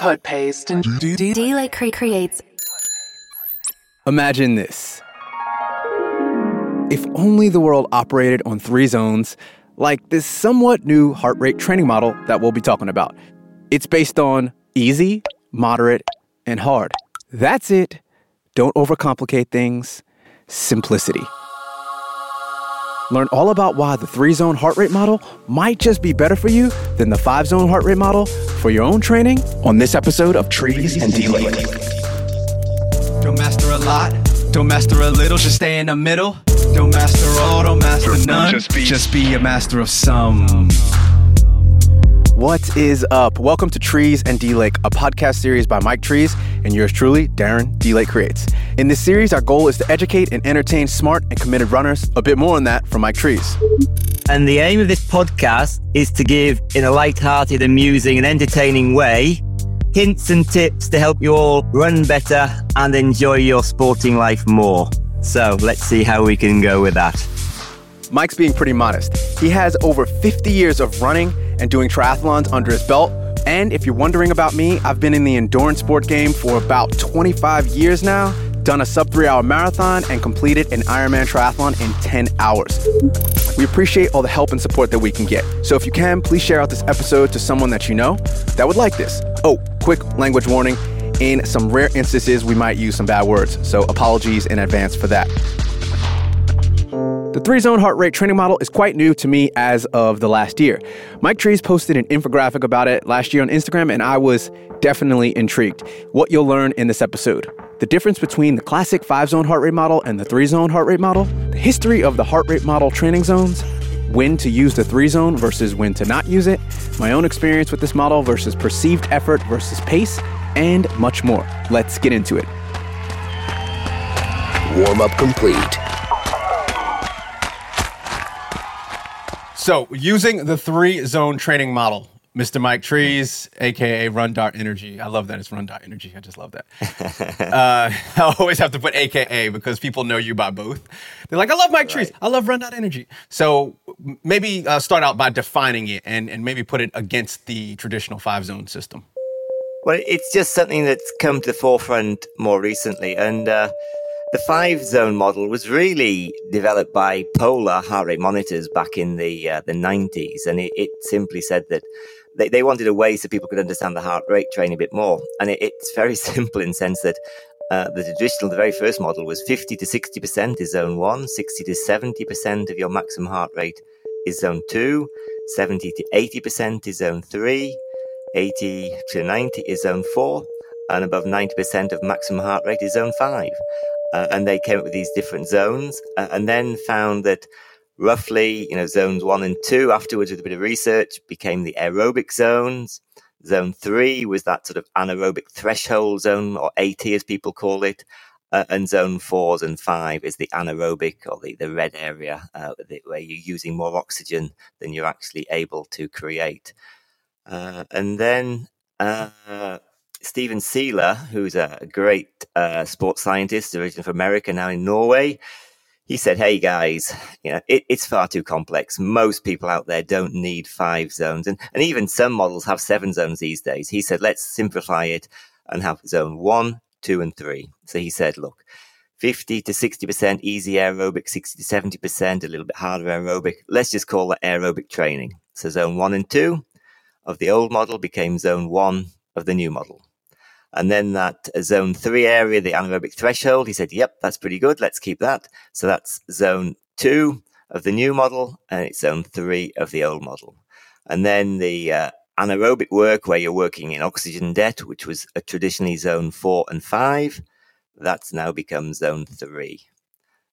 Put paste and D-Lake cre- creates Imagine this. If only the world operated on three zones, like this somewhat new heart rate training model that we'll be talking about. It's based on easy, moderate, and hard. That's it. Don't overcomplicate things. Simplicity. Learn all about why the three zone heart rate model might just be better for you than the five zone heart rate model for your own training on this episode of Trees and D-Lake. Don't master a lot, don't master a little, just stay in the middle. Don't master all, don't master none. Just be, a master of some. What is up? Welcome to Trees and D-Lake, a podcast series by Mike Trees and yours truly, Darren D-Lake Creates. In this series, our goal is to educate and entertain smart and committed runners. A bit more on that from Mike Trees. And the aim of this podcast is to give, in a light-hearted, amusing, and entertaining way, hints and tips to help you all run better and enjoy your sporting life more. So let's see how we can go with that. Mike's being pretty modest. He has over 50 years of running and doing triathlons under his belt. And if you're wondering about me, I've been in the endurance sport game for about 25 years now, done a sub three hour marathon, and completed an Ironman triathlon in 10 hours. We appreciate all the help and support that we can get. So if you can, please share out this episode to someone that you know that would like this. Oh, quick language warning. In some rare instances, we might use some bad words, so apologies in advance for that. The three zone heart rate training model is quite new to me as of the last year. Mike Trees posted an infographic about it last year on Instagram, and I was definitely intrigued. What you'll learn in this episode the difference between the classic five zone heart rate model and the three zone heart rate model, the history of the heart rate model training zones, when to use the three zone versus when to not use it, my own experience with this model versus perceived effort versus pace, and much more. Let's get into it. Warm up complete. So, using the three zone training model, Mr. Mike Trees, aka Run Dot Energy. I love that it's Run Dot Energy. I just love that. uh, I always have to put AKA because people know you by both. They're like, I love Mike Trees. I love Run Dot Energy. So maybe uh, start out by defining it and, and maybe put it against the traditional five zone system. Well, it's just something that's come to the forefront more recently. And uh, the five zone model was really developed by Polar heart rate monitors back in the uh, the 90s. And it, it simply said that they, they wanted a way so people could understand the heart rate training a bit more. And it, it's very simple in sense that uh, the traditional, the very first model was 50 to 60% is zone one, 60 to 70% of your maximum heart rate is zone two, 70 to 80% is zone three, 80 to 90 is zone four, and above 90% of maximum heart rate is zone five. Uh, and they came up with these different zones uh, and then found that roughly, you know, zones one and two afterwards with a bit of research became the aerobic zones. Zone three was that sort of anaerobic threshold zone or AT as people call it. Uh, and zone fours and five is the anaerobic or the, the red area uh, where you're using more oxygen than you're actually able to create. Uh, and then uh, Stephen Seiler, who's a great uh, sports scientist, originally from America, now in Norway, he said, "Hey guys, you know it, it's far too complex. Most people out there don't need five zones, and and even some models have seven zones these days." He said, "Let's simplify it and have zone one, two, and three. So he said, "Look." 50 to 60% easy aerobic, 60 to 70% a little bit harder aerobic. Let's just call that aerobic training. So zone one and two of the old model became zone one of the new model. And then that zone three area, the anaerobic threshold, he said, yep, that's pretty good. Let's keep that. So that's zone two of the new model and it's zone three of the old model. And then the uh, anaerobic work where you're working in oxygen debt, which was traditionally zone four and five, that's now become zone three.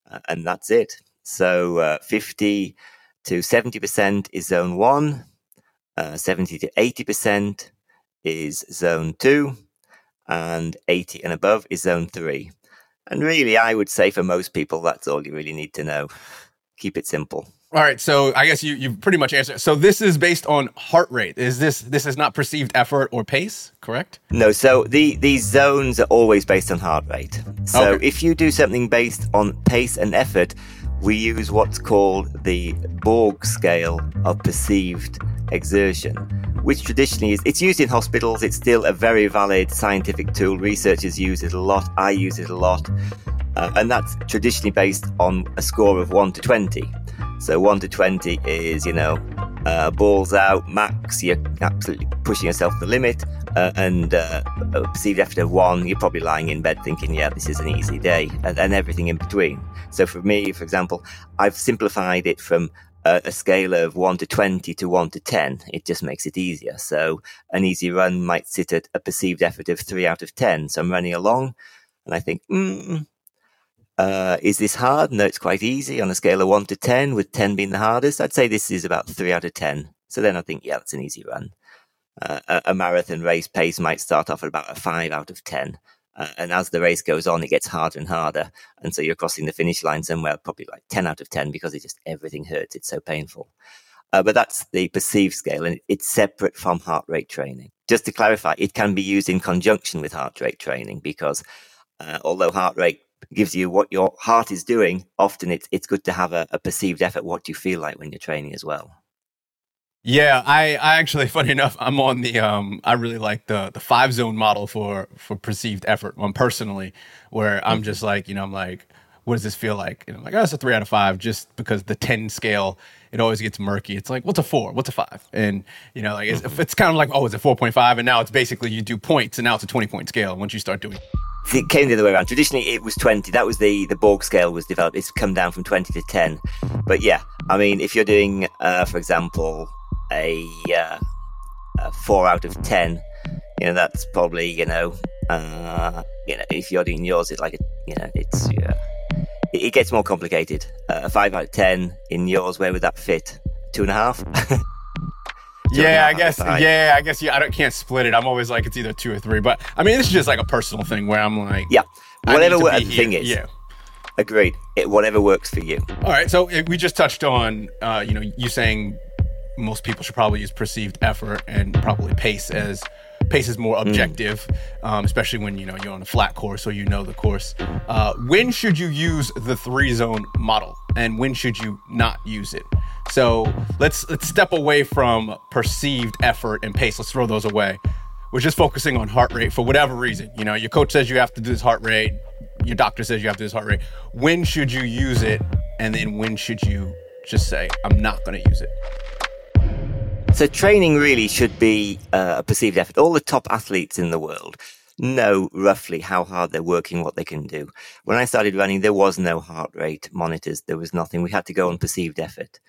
Uh, and that's it. So uh, 50 to 70% is zone one, uh, 70 to 80% is zone two, and 80 and above is zone three. And really, I would say for most people, that's all you really need to know. Keep it simple. All right, so I guess you you've pretty much answered. So this is based on heart rate. Is this this is not perceived effort or pace, correct? No, so the these zones are always based on heart rate. So Okay. if you do something based on pace and effort, we use what's called the Borg scale of perceived exertion, which traditionally is it's used in hospitals. It's still a very valid scientific tool. Researchers use it a lot. I use it a lot, uh, and that's traditionally based on a score of one to twenty. So one to twenty is you know uh, balls out, max. You're absolutely pushing yourself to the limit, uh, and uh, perceived effort of one. You're probably lying in bed thinking, "Yeah, this is an easy day," and, and everything in between. So for me, for example, I've simplified it from a, a scale of 1 to 20 to 1 to 10. It just makes it easier. So an easy run might sit at a perceived effort of 3 out of 10. So I'm running along and I think, mm, uh, is this hard? No, it's quite easy on a scale of 1 to 10, with 10 being the hardest. I'd say this is about 3 out of 10. So then I think, yeah, that's an easy run. Uh, a, marathon race pace might start off at about a 5 out of 10. Uh, and as the race goes on, it gets harder and harder. And so you're crossing the finish line somewhere probably like 10 out of 10 because it just everything hurts. It's so painful. Uh, but that's the perceived scale and it's separate from heart rate training. Just to clarify, it can be used in conjunction with heart rate training because uh, although heart rate gives you what your heart is doing, often it's, it's good to have a, a perceived effort, what you feel like when you're training as well. Yeah, I, I actually, funny enough, I'm on the um, I really like the the five zone model for for perceived effort. One personally, where I'm just like, you know, I'm like, what does this feel like? And I'm like, oh, it's a three out of five, just because the ten scale, it always gets murky. It's like, what's a four? What's a five? And you know, like it's, mm-hmm. it's kind of like, oh, it's a four point five, and now it's basically you do points, and now it's a twenty point scale once you start doing. It came the other way around. Traditionally, it was 20. That was the, the Borg scale was developed. It's come down from 20 to 10. But yeah, I mean, if you're doing, uh, for example, a, uh, a four out of ten, you know that's probably you know uh, you know if you're doing yours, it's like a, you know it's uh, it, it, gets more complicated. Uh, a five out of ten in yours, where would that fit? Two and a half. yeah, I guess. Yeah, I guess. Yeah, I don't, can't split it. I'm always like it's either two or three. But I mean, it's just like a personal thing where I'm like, yeah, whatever the thing is. Yeah. Agreed. It, whatever works for you. All right. So we just touched on, uh, you know, you saying most people should probably use perceived effort and probably pace as pace is more hmm. objective, mm. um, especially when you know you're on a flat course or you know the course. Uh, when should you use the three zone model, and when should you not use it? So let's let's step away from perceived effort and pace. Let's throw those away. We're just focusing on heart rate for whatever reason. You know, your coach says you have to do this heart rate. Your doctor says you have to do this heart rate. When should you use it, and then when should you just say I'm not going to use it? So training really should be uh, a perceived effort. All the top athletes in the world know roughly how hard they're working, what they can do. When I started running, there was no heart rate monitors. There was nothing. We had to go on perceived effort.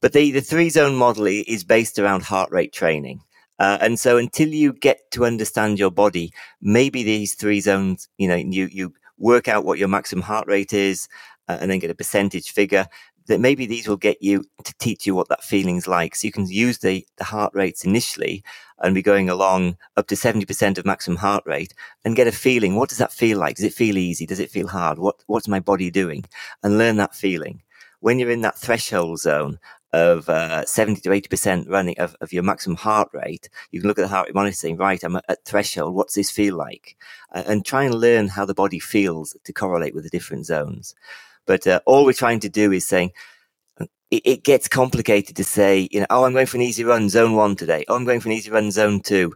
But the, the three zone model is based around heart rate training. Uh, and so until you get to understand your body, maybe these three zones, you know, you, you work out what your maximum heart rate is uh, and then get a percentage figure that maybe these will get you to teach you what that feeling's like. So you can use the, the heart rates initially and be going along up to 70% of maximum heart rate and get a feeling. What does that feel like? Does it feel easy? Does it feel hard? What, what's my body doing? And learn that feeling. When you're in that threshold zone of uh, 70 to 80% running of, of your maximum heart rate, you can look at the heart rate monitor saying, right, I'm at, threshold. What's this feel like? Uh, and try and learn how the body feels to correlate with the different zones. But uh, all we're trying to do is saying it, it, gets complicated to say, you know, oh, I'm going for an easy run zone one today. Oh, I'm going for an easy run zone two.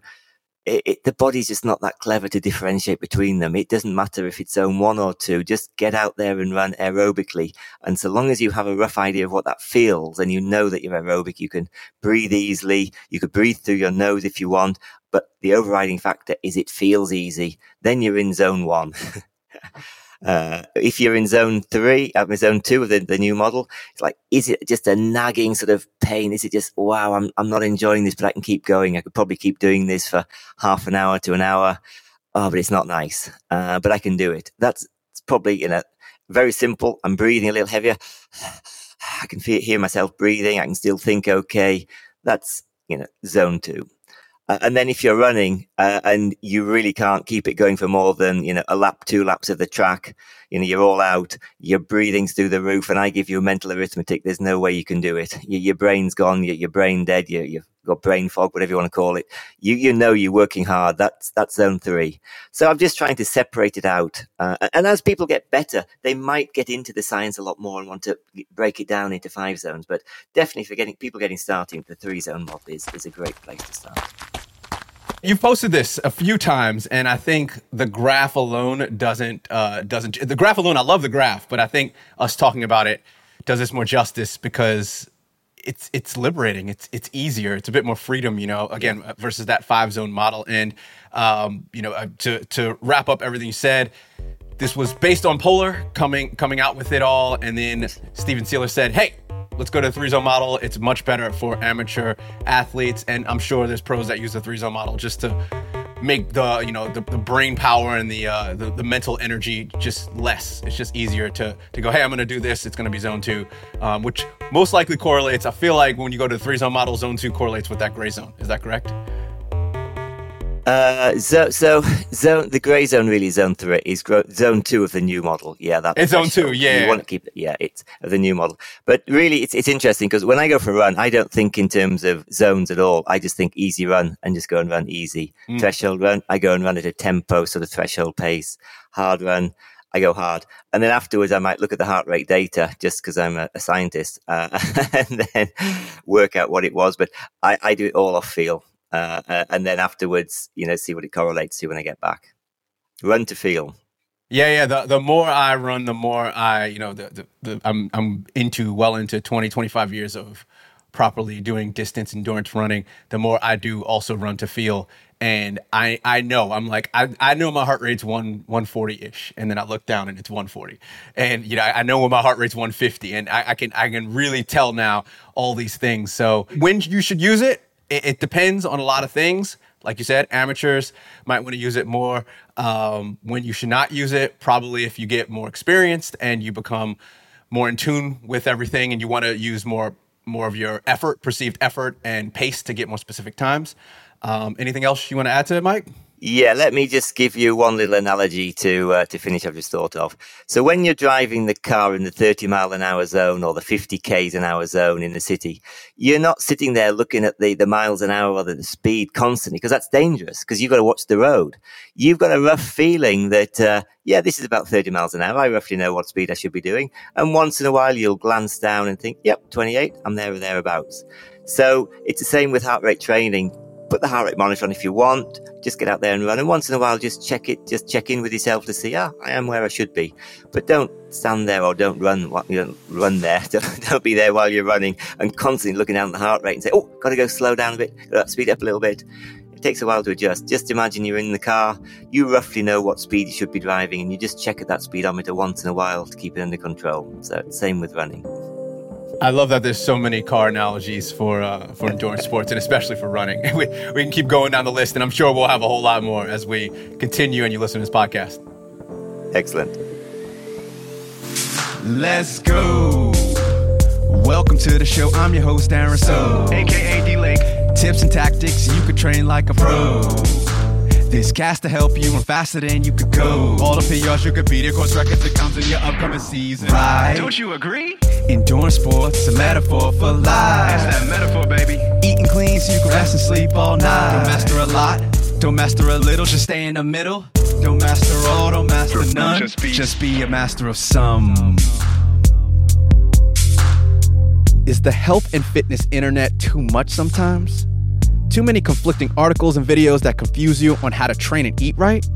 It, it, the body's just not that clever to differentiate between them. It doesn't matter if it's zone one or two. Just get out there and run aerobically. And so long as you have a rough idea of what that feels and you know that you're aerobic, you can breathe easily. You could breathe through your nose if you want. But the overriding factor is it feels easy. Then you're in zone one. Uh, if you're in zone three, I'm in zone two of the, the new model, it's like, is it just a nagging sort of pain? Is it just, wow, I'm, I'm not enjoying this, but I can keep going. I could probably keep doing this for half an hour to an hour. Oh, but it's not nice. Uh, but I can do it. That's probably, you know, very simple. I'm breathing a little heavier. I can feel, hear myself breathing. I can still think okay. That's, you know, zone two. And then if you're running uh, and you really can't keep it going for more than you know a lap, two laps of the track, you know, you're all out, your breathing's through the roof, and I give you a mental arithmetic. There's no way you can do it. Your, your brain's gone, your, your brain dead, you, you've got brain fog, whatever you want to call it. You, you know you're working hard. That's, that's zone three. So I'm just trying to separate it out. Uh, and as people get better, they might get into the science a lot more and want to break it down into five zones. But definitely for getting people getting started, the three zone model is, is a great place to start. You've posted this a few times, and I think the graph alone doesn't uh, doesn't the graph alone. I love the graph, but I think us talking about it does this more justice because it's it's liberating. It's it's easier. It's a bit more freedom, you know. Again, versus that five zone model. And um, you know, uh, to to wrap up everything you said, this was based on Polar coming coming out with it all, and then Stephen Seiler said, "Hey, let's go to the three zone model. It's much better for amateur athletes, and I'm sure there's pros that use the three zone model just to make the you know the, the brain power and the, uh, the, the mental energy just less. It's just easier to to go. Hey, I'm going to do this. It's going to be zone two, um, which most likely correlates. I feel like when you go to the three zone model, zone two correlates with that gray zone. Is that correct? Uh, so, so zone the grey zone really zone three is zone two of the new model. Yeah, that it's zone two. Yeah, you want to keep it. Yeah, it's of the new model. But really, it's it's interesting because when I go for a run, I don't think in terms of zones at all. I just think easy run and just go and run easy. Mm. Threshold run, I go and run at a tempo sort of threshold pace. Hard run, I go hard. And then afterwards, I might look at the heart rate data just because I'm a, a scientist uh, and then work out what it was. But I, I do it all off feel. Uh, uh, and then afterwards, you know, see what it correlates to when I get back. Run to feel. Yeah, yeah. The the more I run, the more I, you know, the, the, the I'm I'm into well into 20, 25 years of properly doing distance endurance running. The more I do also run to feel, and I I know I'm like I, I know my heart rate's one 140 ish, and then I look down and it's 140, and you know I, I know when my heart rate's 150, and I, I can I can really tell now all these things. So when you should use it, it, it, depends on a lot of things. Like you said, amateurs might want to use it more. Um, when you should not use it, probably if you get more experienced and you become more in tune with everything, and you want to use more more of your effort, perceived effort, and pace to get more specific times. Um, anything else you want to add to it, Mike? Yeah, let me just give you one little analogy to uh, to finish. I've just thought of. So when you're driving the car in the 30 mile an hour zone or the 50 k's an hour zone in the city, you're not sitting there looking at the, the miles an hour or the, speed constantly because that's dangerous because you've got to watch the road. You've got a rough feeling that uh, yeah, this is about 30 miles an hour. I roughly know what speed I should be doing. And once in a while, you'll glance down and think, yep, 28. I'm there or thereabouts. So it's the same with heart rate training put the heart rate monitor on if you want. Just get out there and run. And once in a while, just check it, just check in with yourself to see, ah, I am where I should be. But don't stand there or don't run, know, run there. Don't, don't be there while you're running and constantly looking down at the heart rate and say, oh, got to go slow down a bit, speed up a little bit. It takes a while to adjust. Just imagine you're in the car, you roughly know what speed you should be driving, and you just check at that speedometer once in a while to keep it under control. So, same with running. I love that there's so many car analogies for uh, for endurance sports and especially for running. we, we can keep going down the list, and I'm sure we'll have a whole lot more as we continue and you listen to this podcast. Excellent. Let's go. Welcome to the show. I'm your host, Darren So, aka D Lake. Tips and tactics you could train like a pro. This cast to help you run faster than you could go. All the PRs you could beat, of course, records that comes in your upcoming season. Right? Don't you agree? Endurance sports, a metaphor for life. That's that metaphor, baby. Eating clean so you can rest and sleep all night. Don't master a lot, don't master a little, just stay in the middle. Don't master all, don't master none. Just be, just be a master of some. Is the health and fitness internet too much sometimes? Too many conflicting articles and videos that confuse you on how to train and eat right?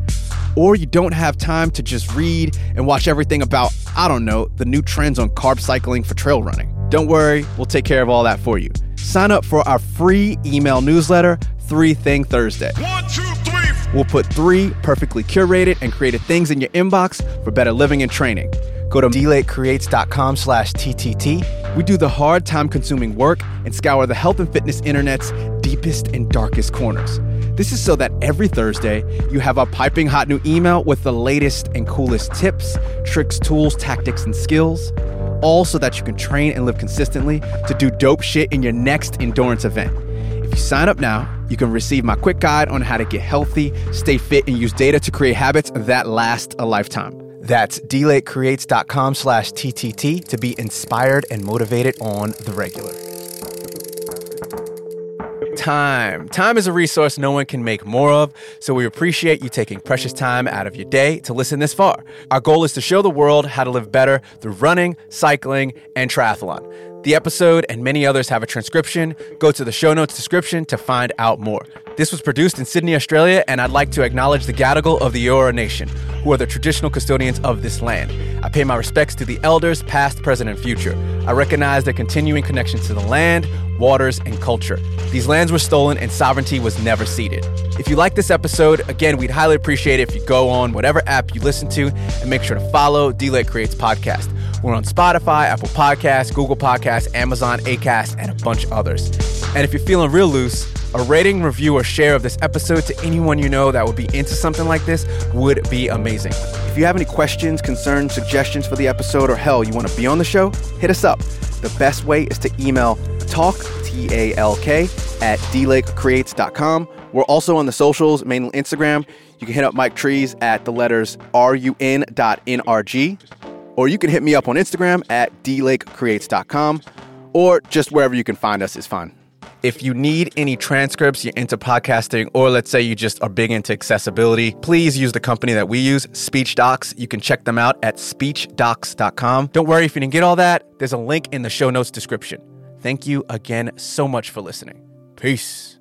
Or you don't have time to just read and watch everything about, I don't know, the new trends on carb cycling for trail running? Don't worry, we'll take care of all that for you. Sign up for our free email newsletter, Three Thing Thursday. One, two, three. We'll put three perfectly curated and created things in your inbox for better living and training. Go to dlakecreates.com slash TTT. We do the hard, time consuming work and scour the health and fitness internet's deepest and darkest corners. This is so that every Thursday you have a piping hot new email with the latest and coolest tips, tricks, tools, tactics, and skills, all so that you can train and live consistently to do dope shit in your next endurance event. If you sign up now, you can receive my quick guide on how to get healthy, stay fit, and use data to create habits that last a lifetime. That's dlakecreates.com slash TTT to be inspired and motivated on the regular. Time. Time is a resource no one can make more of, so we appreciate you taking precious time out of your day to listen this far. Our goal is to show the world how to live better through running, cycling, and triathlon. The episode and many others have a transcription. Go to the show notes description to find out more. This was produced in Sydney, Australia, and I'd like to acknowledge the Gadigal of the Eora Nation, who are the traditional custodians of this land. I pay my respects to the elders, past, present, and future. I recognize their continuing connection to the land, waters, and culture. These lands were stolen and sovereignty was never ceded. If you like this episode, again, we'd highly appreciate it if you go on whatever app you listen to and make sure to follow D-Lake Creates Podcast. We're on Spotify, Apple Podcasts, Google Podcasts, Amazon, Acast, and a bunch of others. And if you're feeling real loose, a rating, review, or share of this episode to anyone you know that would be into something like this would be amazing. If you have any questions, concerns, suggestions for the episode, or hell, you want to be on the show, hit us up. The best way is to email talk, T A L K, at dlakecreates.com. We're also on the socials, mainly Instagram. You can hit up Mike Trees at the letters run.nrg or you can hit me up on Instagram at dlakecreates.com, or just wherever you can find us is fine. If you need any transcripts, you're into podcasting, or let's say you just are big into accessibility, please use the company that we use, SpeechDocs. You can check them out at speechdocs.com. Don't worry if you didn't get all that, there's a link in the show notes description. Thank you again so much for listening. Peace.